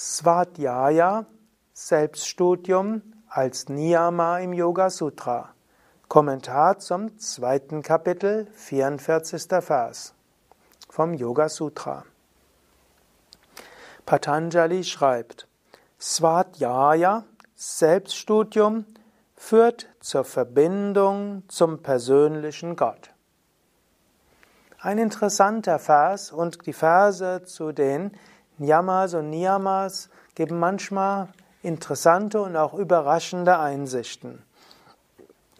Svadhyaya, Selbststudium als Niyama im Yoga Sutra. Kommentar zum zweiten Kapitel, 44. Vers vom Yoga Sutra. Patanjali schreibt, Svadhyaya, Selbststudium, führt zur Verbindung zum persönlichen Gott. Ein interessanter Vers und die Verse zu den Yamas und Niyamas geben manchmal interessante und auch überraschende Einsichten.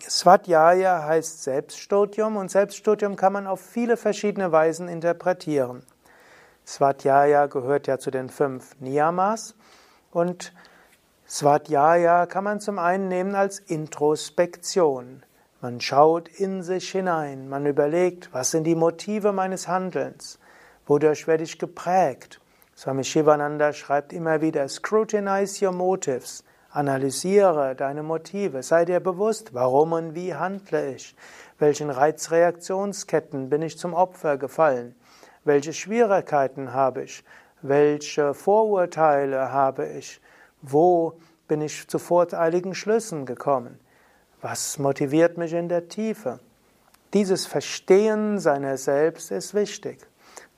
Svadhyaya heißt Selbststudium und Selbststudium kann man auf viele verschiedene Weisen interpretieren. Svadhyaya gehört ja zu den fünf Niyamas und Svadhyaya kann man zum einen nehmen als Introspektion. Man schaut in sich hinein, man überlegt, was sind die Motive meines Handelns, wodurch werde ich geprägt, Swami Shivananda schreibt immer wieder, scrutinize your motives, analysiere deine Motive, sei dir bewusst, warum und wie handle ich, welchen Reizreaktionsketten bin ich zum Opfer gefallen, welche Schwierigkeiten habe ich, welche Vorurteile habe ich, wo bin ich zu voreiligen Schlüssen gekommen, was motiviert mich in der Tiefe. Dieses Verstehen seiner selbst ist wichtig.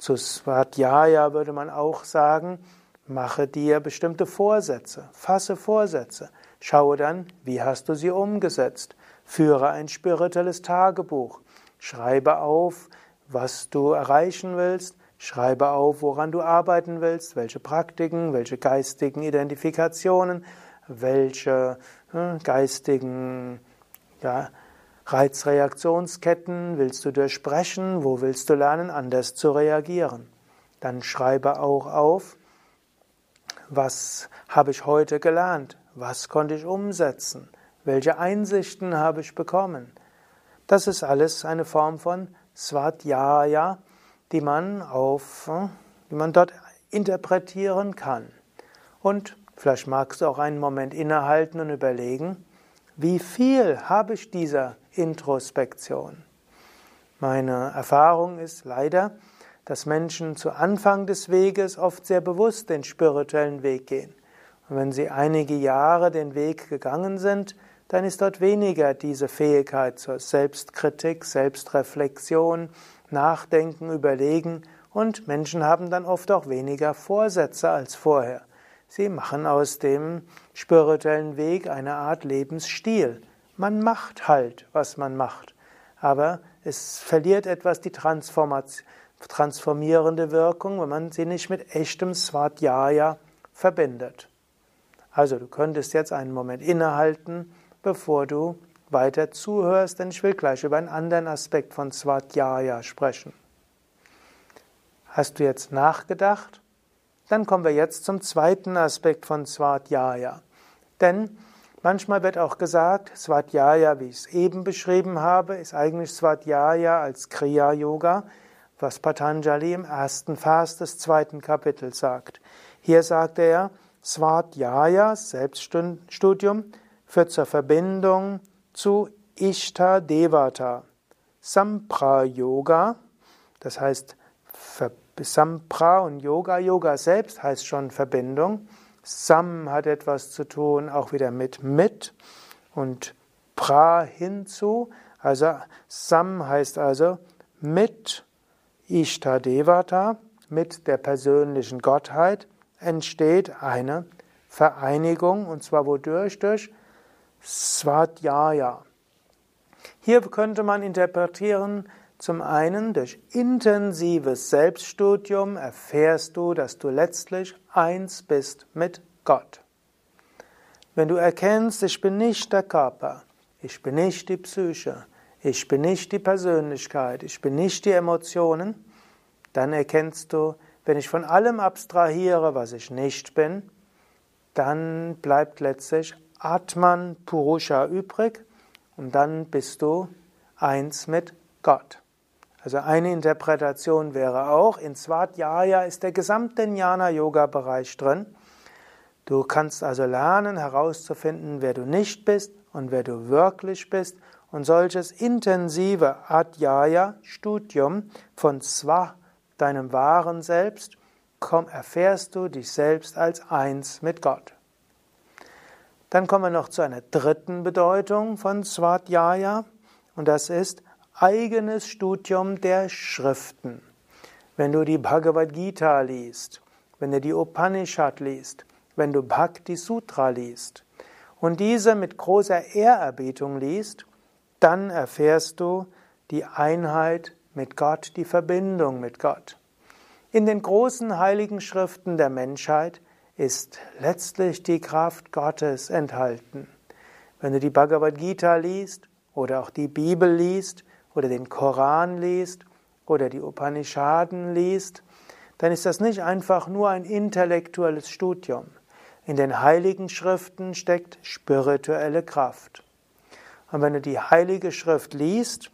Zu Svadhyaya würde man auch sagen, mache dir bestimmte Vorsätze, fasse Vorsätze, schaue dann, wie hast du sie umgesetzt, führe ein spirituelles Tagebuch, schreibe auf, was du erreichen willst, schreibe auf, woran du arbeiten willst, welche Praktiken, welche geistigen Identifikationen, welche äh, geistigen ja, Reizreaktionsketten willst du durchbrechen? Wo willst du lernen, anders zu reagieren? Dann schreibe auch auf, was habe ich heute gelernt? Was konnte ich umsetzen? Welche Einsichten habe ich bekommen? Das ist alles eine Form von Svadhyaya, die man auf, die man dort interpretieren kann. Und vielleicht magst du auch einen Moment innehalten und überlegen, wie viel habe ich dieser Introspektion? Meine Erfahrung ist leider, dass Menschen zu Anfang des Weges oft sehr bewusst den spirituellen Weg gehen. Und wenn sie einige Jahre den Weg gegangen sind, dann ist dort weniger diese Fähigkeit zur Selbstkritik, Selbstreflexion, Nachdenken, Überlegen und Menschen haben dann oft auch weniger Vorsätze als vorher. Sie machen aus dem spirituellen Weg eine Art Lebensstil. Man macht halt, was man macht. Aber es verliert etwas die transformierende Wirkung, wenn man sie nicht mit echtem Svadhyaya verbindet. Also du könntest jetzt einen Moment innehalten, bevor du weiter zuhörst, denn ich will gleich über einen anderen Aspekt von Svadhyaya sprechen. Hast du jetzt nachgedacht? Dann kommen wir jetzt zum zweiten Aspekt von Svadhyaya. Denn manchmal wird auch gesagt, Svadhyaya, wie ich es eben beschrieben habe, ist eigentlich Svadhyaya als Kriya-Yoga, was Patanjali im ersten Vers des zweiten Kapitels sagt. Hier sagt er, Svadhyaya, Selbststudium, führt zur Verbindung zu Ishta Devata. Sampra Yoga, das heißt Sampra und Yoga. Yoga selbst heißt schon Verbindung. Sam hat etwas zu tun auch wieder mit mit und pra hinzu. Also Sam heißt also mit Ishtadevata, mit der persönlichen Gottheit entsteht eine Vereinigung und zwar wodurch? Durch Svadhyaya. Hier könnte man interpretieren, zum einen, durch intensives Selbststudium erfährst du, dass du letztlich eins bist mit Gott. Wenn du erkennst, ich bin nicht der Körper, ich bin nicht die Psyche, ich bin nicht die Persönlichkeit, ich bin nicht die Emotionen, dann erkennst du, wenn ich von allem abstrahiere, was ich nicht bin, dann bleibt letztlich Atman Purusha übrig und dann bist du eins mit Gott. Also eine Interpretation wäre auch, in Svadhyaya ist der gesamte Jnana-Yoga-Bereich drin. Du kannst also lernen herauszufinden, wer du nicht bist und wer du wirklich bist. Und solches intensive Adhyaya-Studium von Sva, deinem wahren Selbst, komm, erfährst du dich selbst als eins mit Gott. Dann kommen wir noch zu einer dritten Bedeutung von Swadhyaya und das ist eigenes Studium der Schriften. Wenn du die Bhagavad Gita liest, wenn du die Upanishad liest, wenn du Bhakti Sutra liest und diese mit großer Ehrerbietung liest, dann erfährst du die Einheit mit Gott, die Verbindung mit Gott. In den großen heiligen Schriften der Menschheit ist letztlich die Kraft Gottes enthalten. Wenn du die Bhagavad Gita liest oder auch die Bibel liest oder den Koran liest oder die Upanishaden liest, dann ist das nicht einfach nur ein intellektuelles Studium. In den heiligen Schriften steckt spirituelle Kraft. Und wenn du die heilige Schrift liest,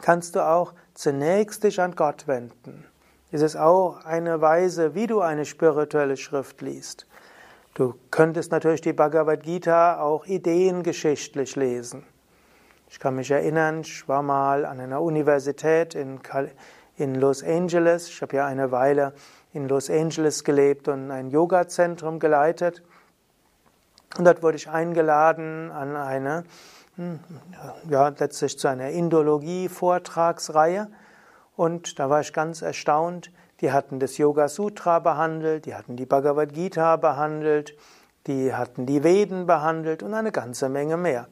kannst du auch zunächst dich an Gott wenden. Es ist auch eine Weise, wie du eine spirituelle Schrift liest. Du könntest natürlich die Bhagavad Gita auch ideengeschichtlich lesen. Ich kann mich erinnern, ich war mal an einer Universität in, in Los Angeles. Ich habe ja eine Weile in Los Angeles gelebt und ein Yoga-Zentrum geleitet. Und dort wurde ich eingeladen an eine, hm, ja, letztlich zu einer Indologie-Vortragsreihe. Und da war ich ganz erstaunt. Die hatten das Yoga Sutra behandelt, die hatten die Bhagavad Gita behandelt, die hatten die Veden behandelt und eine ganze Menge mehr.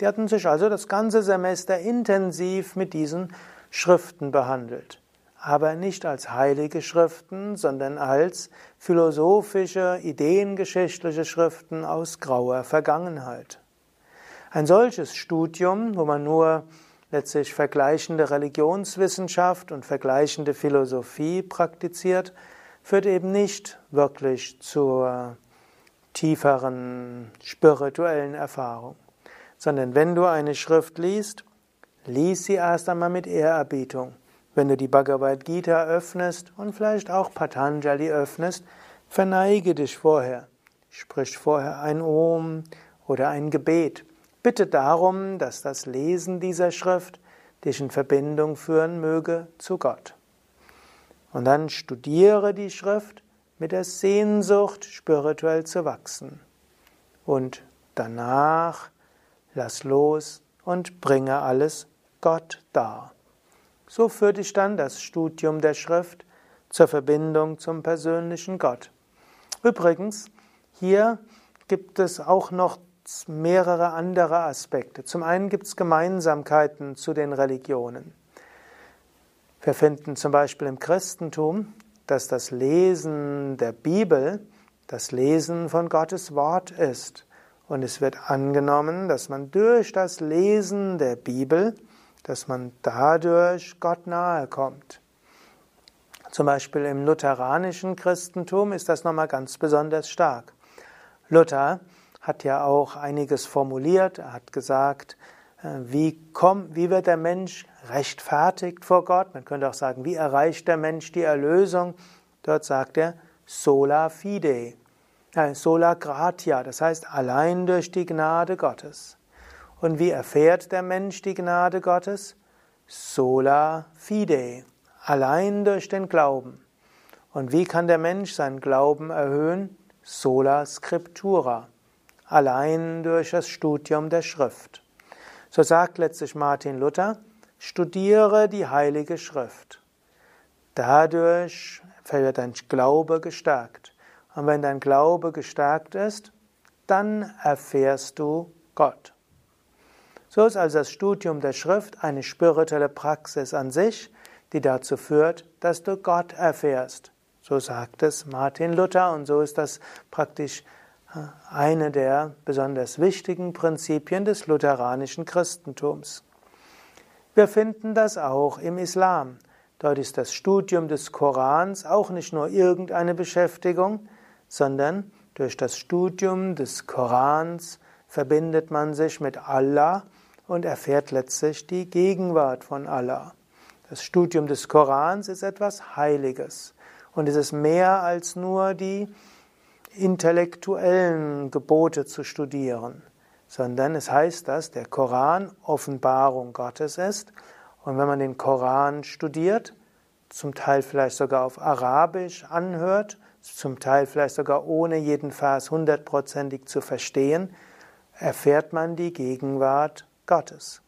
Die hatten sich also das ganze Semester intensiv mit diesen Schriften behandelt aber nicht als heilige Schriften, sondern als philosophische, ideengeschichtliche Schriften aus grauer Vergangenheit. Ein solches Studium, wo man nur letztlich vergleichende Religionswissenschaft und vergleichende Philosophie praktiziert, führt eben nicht wirklich zur tieferen spirituellen Erfahrung, sondern wenn du eine Schrift liest, lies sie erst einmal mit Ehrerbietung. Wenn du die Bhagavad Gita öffnest und vielleicht auch Patanjali öffnest, verneige dich vorher. Sprich vorher ein Om oder ein Gebet. Bitte darum, dass das Lesen dieser Schrift dich in Verbindung führen möge zu Gott. Und dann studiere die Schrift mit der Sehnsucht, spirituell zu wachsen. Und danach lass los und bringe alles Gott dar. So führt dich dann das Studium der Schrift zur Verbindung zum persönlichen Gott. Übrigens, hier gibt es auch noch mehrere andere Aspekte. Zum einen gibt es Gemeinsamkeiten zu den Religionen. Wir finden zum Beispiel im Christentum, dass das Lesen der Bibel das Lesen von Gottes Wort ist. Und es wird angenommen, dass man durch das Lesen der Bibel dass man dadurch Gott nahe kommt. Zum Beispiel im lutheranischen Christentum ist das nochmal ganz besonders stark. Luther hat ja auch einiges formuliert. Er hat gesagt, äh, wie, kommt, wie wird der Mensch rechtfertigt vor Gott? Man könnte auch sagen, wie erreicht der Mensch die Erlösung? Dort sagt er sola fide, sola gratia, das heißt allein durch die Gnade Gottes. Und wie erfährt der Mensch die Gnade Gottes? Sola fide, allein durch den Glauben. Und wie kann der Mensch seinen Glauben erhöhen? Sola scriptura, allein durch das Studium der Schrift. So sagt letztlich Martin Luther, studiere die heilige Schrift. Dadurch wird dein Glaube gestärkt. Und wenn dein Glaube gestärkt ist, dann erfährst du Gott. So ist also das Studium der Schrift eine spirituelle Praxis an sich, die dazu führt, dass du Gott erfährst. So sagt es Martin Luther und so ist das praktisch äh, eine der besonders wichtigen Prinzipien des lutheranischen Christentums. Wir finden das auch im Islam. Dort ist das Studium des Korans auch nicht nur irgendeine Beschäftigung, sondern durch das Studium des Korans verbindet man sich mit Allah und erfährt letztlich die Gegenwart von Allah. Das Studium des Korans ist etwas Heiliges und es ist mehr als nur die intellektuellen Gebote zu studieren, sondern es heißt, dass der Koran Offenbarung Gottes ist und wenn man den Koran studiert, zum Teil vielleicht sogar auf Arabisch anhört, zum Teil vielleicht sogar ohne jeden Vers hundertprozentig zu verstehen, erfährt man die Gegenwart Gottes.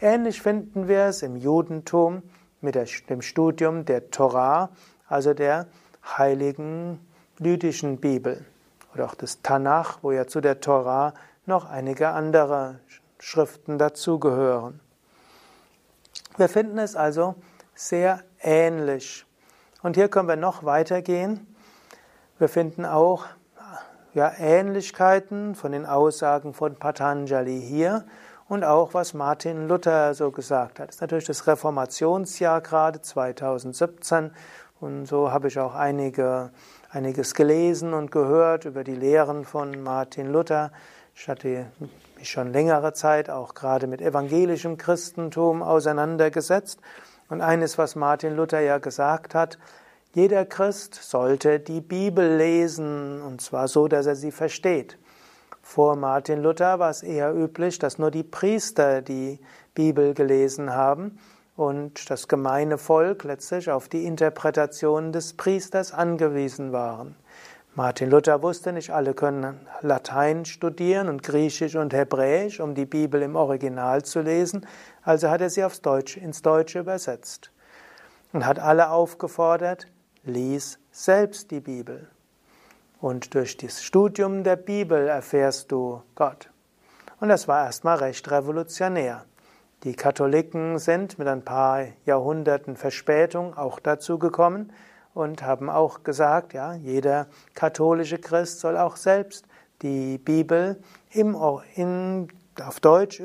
Ähnlich finden wir es im Judentum mit dem Studium der Torah, also der heiligen lydischen Bibel oder auch des Tanach, wo ja zu der Torah noch einige andere Schriften dazugehören. Wir finden es also sehr ähnlich. Und hier können wir noch weitergehen. Wir finden auch ja, Ähnlichkeiten von den Aussagen von Patanjali hier und auch was Martin Luther so gesagt hat. Das ist natürlich das Reformationsjahr gerade 2017 und so habe ich auch einige, einiges gelesen und gehört über die Lehren von Martin Luther. Ich hatte mich schon längere Zeit auch gerade mit evangelischem Christentum auseinandergesetzt. Und eines, was Martin Luther ja gesagt hat, jeder Christ sollte die Bibel lesen, und zwar so, dass er sie versteht. Vor Martin Luther war es eher üblich, dass nur die Priester die Bibel gelesen haben und das gemeine Volk letztlich auf die Interpretation des Priesters angewiesen waren. Martin Luther wusste nicht, alle können Latein studieren und Griechisch und Hebräisch, um die Bibel im Original zu lesen, also hat er sie aufs Deutsch, ins Deutsche übersetzt und hat alle aufgefordert, lies selbst die Bibel. Und durch das Studium der Bibel erfährst du Gott. Und das war erstmal recht revolutionär. Die Katholiken sind mit ein paar Jahrhunderten Verspätung auch dazu gekommen und haben auch gesagt, ja, jeder katholische Christ soll auch selbst die Bibel im, in, auf Deutsch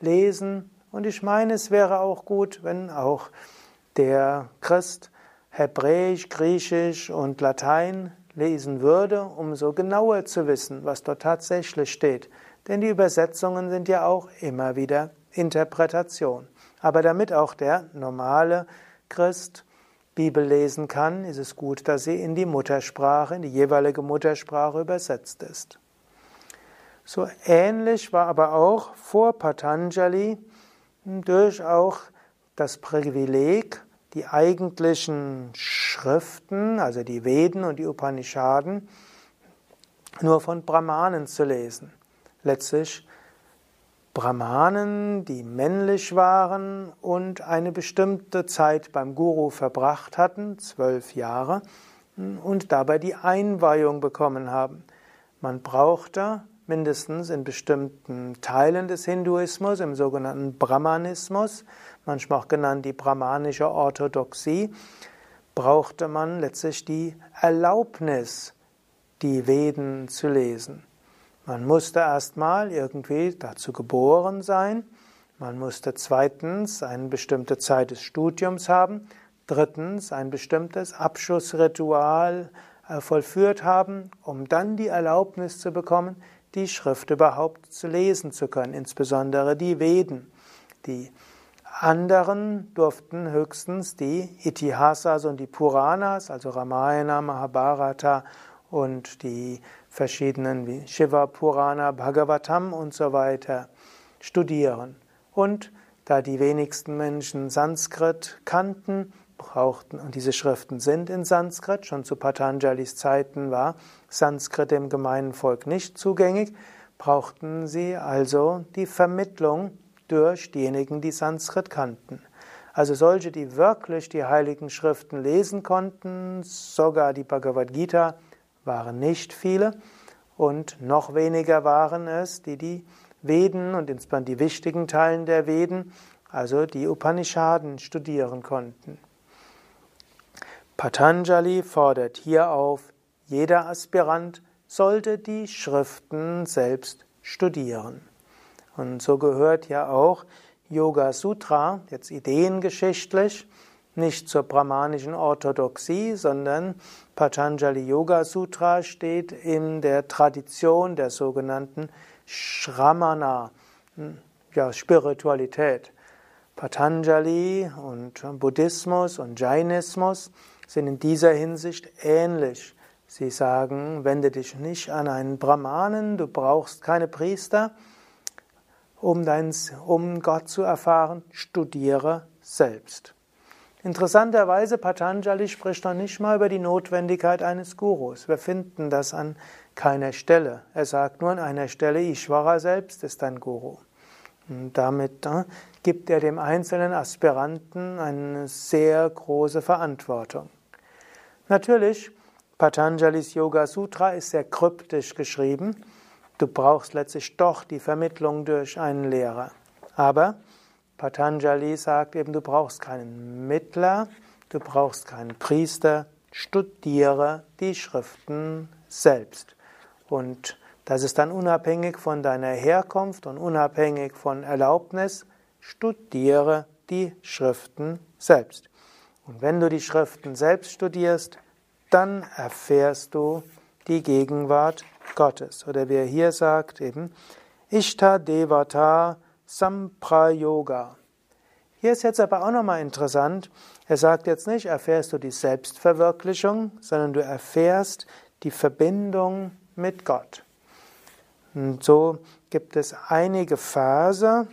lesen. Und ich meine, es wäre auch gut, wenn auch der Christ Hebräisch, Griechisch und Latein lesen würde, um so genauer zu wissen, was dort tatsächlich steht. Denn die Übersetzungen sind ja auch immer wieder Interpretation. Aber damit auch der normale Christ Bibel lesen kann, ist es gut, dass sie in die Muttersprache, in die jeweilige Muttersprache übersetzt ist. So ähnlich war aber auch vor Patanjali durch auch das Privileg, die eigentlichen Schriften, also die Veden und die Upanishaden, nur von Brahmanen zu lesen. Letztlich Brahmanen, die männlich waren und eine bestimmte Zeit beim Guru verbracht hatten, zwölf Jahre, und dabei die Einweihung bekommen haben. Man brauchte mindestens in bestimmten Teilen des Hinduismus, im sogenannten Brahmanismus, manchmal auch genannt die brahmanische Orthodoxie, brauchte man letztlich die Erlaubnis, die Veden zu lesen. Man musste erstmal irgendwie dazu geboren sein, man musste zweitens eine bestimmte Zeit des Studiums haben, drittens ein bestimmtes Abschlussritual äh, vollführt haben, um dann die Erlaubnis zu bekommen, die Schrift überhaupt zu lesen zu können, insbesondere die Veden. Die anderen durften höchstens die Itihasas und die Puranas, also Ramayana, Mahabharata und die verschiedenen wie Shiva Purana, Bhagavatam und so weiter studieren. Und da die wenigsten Menschen Sanskrit kannten, brauchten, und diese Schriften sind in Sanskrit, schon zu Patanjalis Zeiten war Sanskrit dem gemeinen Volk nicht zugänglich, brauchten sie also die Vermittlung durch diejenigen, die Sanskrit kannten. Also solche, die wirklich die heiligen Schriften lesen konnten, sogar die Bhagavad Gita, waren nicht viele und noch weniger waren es, die die Veden und insbesondere die wichtigen Teilen der Veden, also die Upanishaden, studieren konnten. Patanjali fordert hier auf, jeder Aspirant sollte die Schriften selbst studieren. Und so gehört ja auch Yoga Sutra, jetzt ideengeschichtlich, nicht zur brahmanischen Orthodoxie, sondern Patanjali Yoga Sutra steht in der Tradition der sogenannten Shramana, hm, ja, Spiritualität. Patanjali und Buddhismus und Jainismus sind in dieser Hinsicht ähnlich. Sie sagen, wende dich nicht an einen Brahmanen, du brauchst keine Priester, um, dein, um Gott zu erfahren, studiere selbst. Interessanterweise, Patanjali spricht noch nicht mal über die Notwendigkeit eines Gurus. Wir finden das an keiner Stelle. Er sagt nur an einer Stelle, Ishvara selbst ist ein Guru. Und damit äh, gibt er dem einzelnen Aspiranten eine sehr große Verantwortung. Natürlich, Patanjalis Yoga Sutra ist sehr kryptisch geschrieben. Du brauchst letztlich doch die Vermittlung durch einen Lehrer. Aber Patanjali sagt eben, du brauchst keinen Mittler, du brauchst keinen Priester, studiere die Schriften selbst. Und das ist dann unabhängig von deiner Herkunft und unabhängig von Erlaubnis, studiere die Schriften selbst. Und wenn du die Schriften selbst studierst, dann erfährst du die Gegenwart Gottes. Oder wie er hier sagt, eben Ishta Devata Samprayoga. Hier ist jetzt aber auch nochmal interessant, er sagt jetzt nicht, erfährst du die Selbstverwirklichung, sondern du erfährst die Verbindung mit Gott. Und so gibt es einige Verse,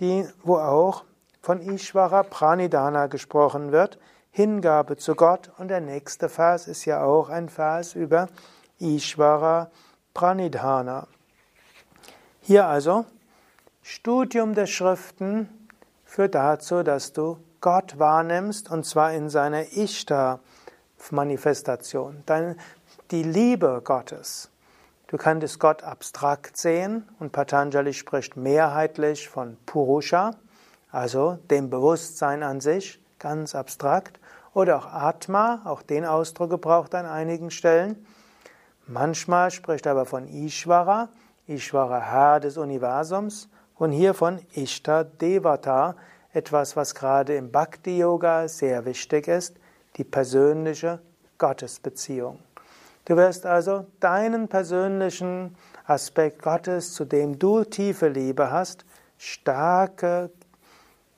die, wo auch von Ishvara Pranidhana gesprochen wird, Hingabe zu Gott. Und der nächste Vers ist ja auch ein Vers über Ishvara Pranidhana. Hier also Studium der Schriften führt dazu, dass du Gott wahrnimmst und zwar in seiner Ishtar-Manifestation, die Liebe Gottes. Du könntest Gott abstrakt sehen und Patanjali spricht mehrheitlich von Purusha, also dem Bewusstsein an sich, ganz abstrakt, oder auch Atma, auch den Ausdruck gebraucht an einigen Stellen. Manchmal spricht er aber von Ishvara, Ishvara Herr des Universums und hier von Ishta Devata, etwas, was gerade im Bhakti Yoga sehr wichtig ist, die persönliche Gottesbeziehung. Du wirst also deinen persönlichen Aspekt Gottes, zu dem du tiefe Liebe hast, starke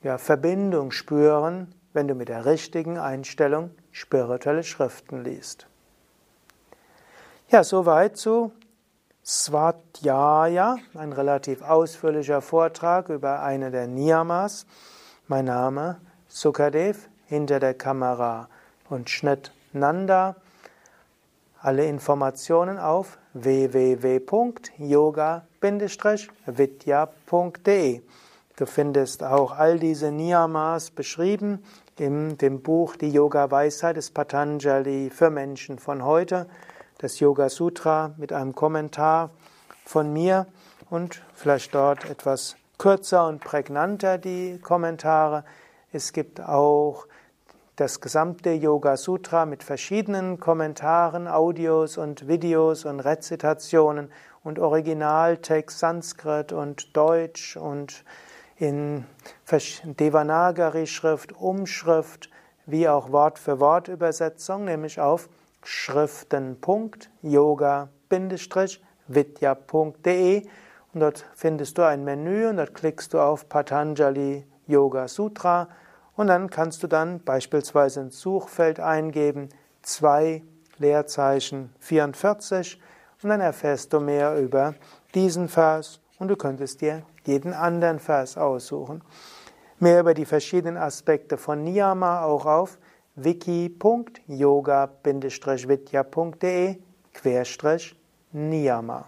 ja, Verbindung spüren, wenn du mit der richtigen Einstellung spirituelle Schriften liest. Ja, soweit zu Swadhyaya, ein relativ ausführlicher Vortrag über eine der Niyamas. Mein Name Sukadev, hinter der Kamera und Schnitt Nanda. Alle Informationen auf www.yoga-vidya.de. Du findest auch all diese Niyamas beschrieben in dem Buch Die Yoga Weisheit des Patanjali für Menschen von heute das Yoga Sutra mit einem Kommentar von mir und vielleicht dort etwas kürzer und prägnanter die Kommentare. Es gibt auch das gesamte Yoga Sutra mit verschiedenen Kommentaren, Audios und Videos und Rezitationen und Originaltext Sanskrit und Deutsch und in Devanagari-Schrift, Umschrift, wie auch Wort für Wort Übersetzung, nämlich auf schriften.yoga-vidya.de und dort findest du ein Menü und dort klickst du auf Patanjali Yoga Sutra und dann kannst du dann beispielsweise ins Suchfeld eingeben 2 Leerzeichen 44 und dann erfährst du mehr über diesen Vers und du könntest dir jeden anderen Vers aussuchen. Mehr über die verschiedenen Aspekte von Niyama auch auf wiki.yoga-vidya.de Niyama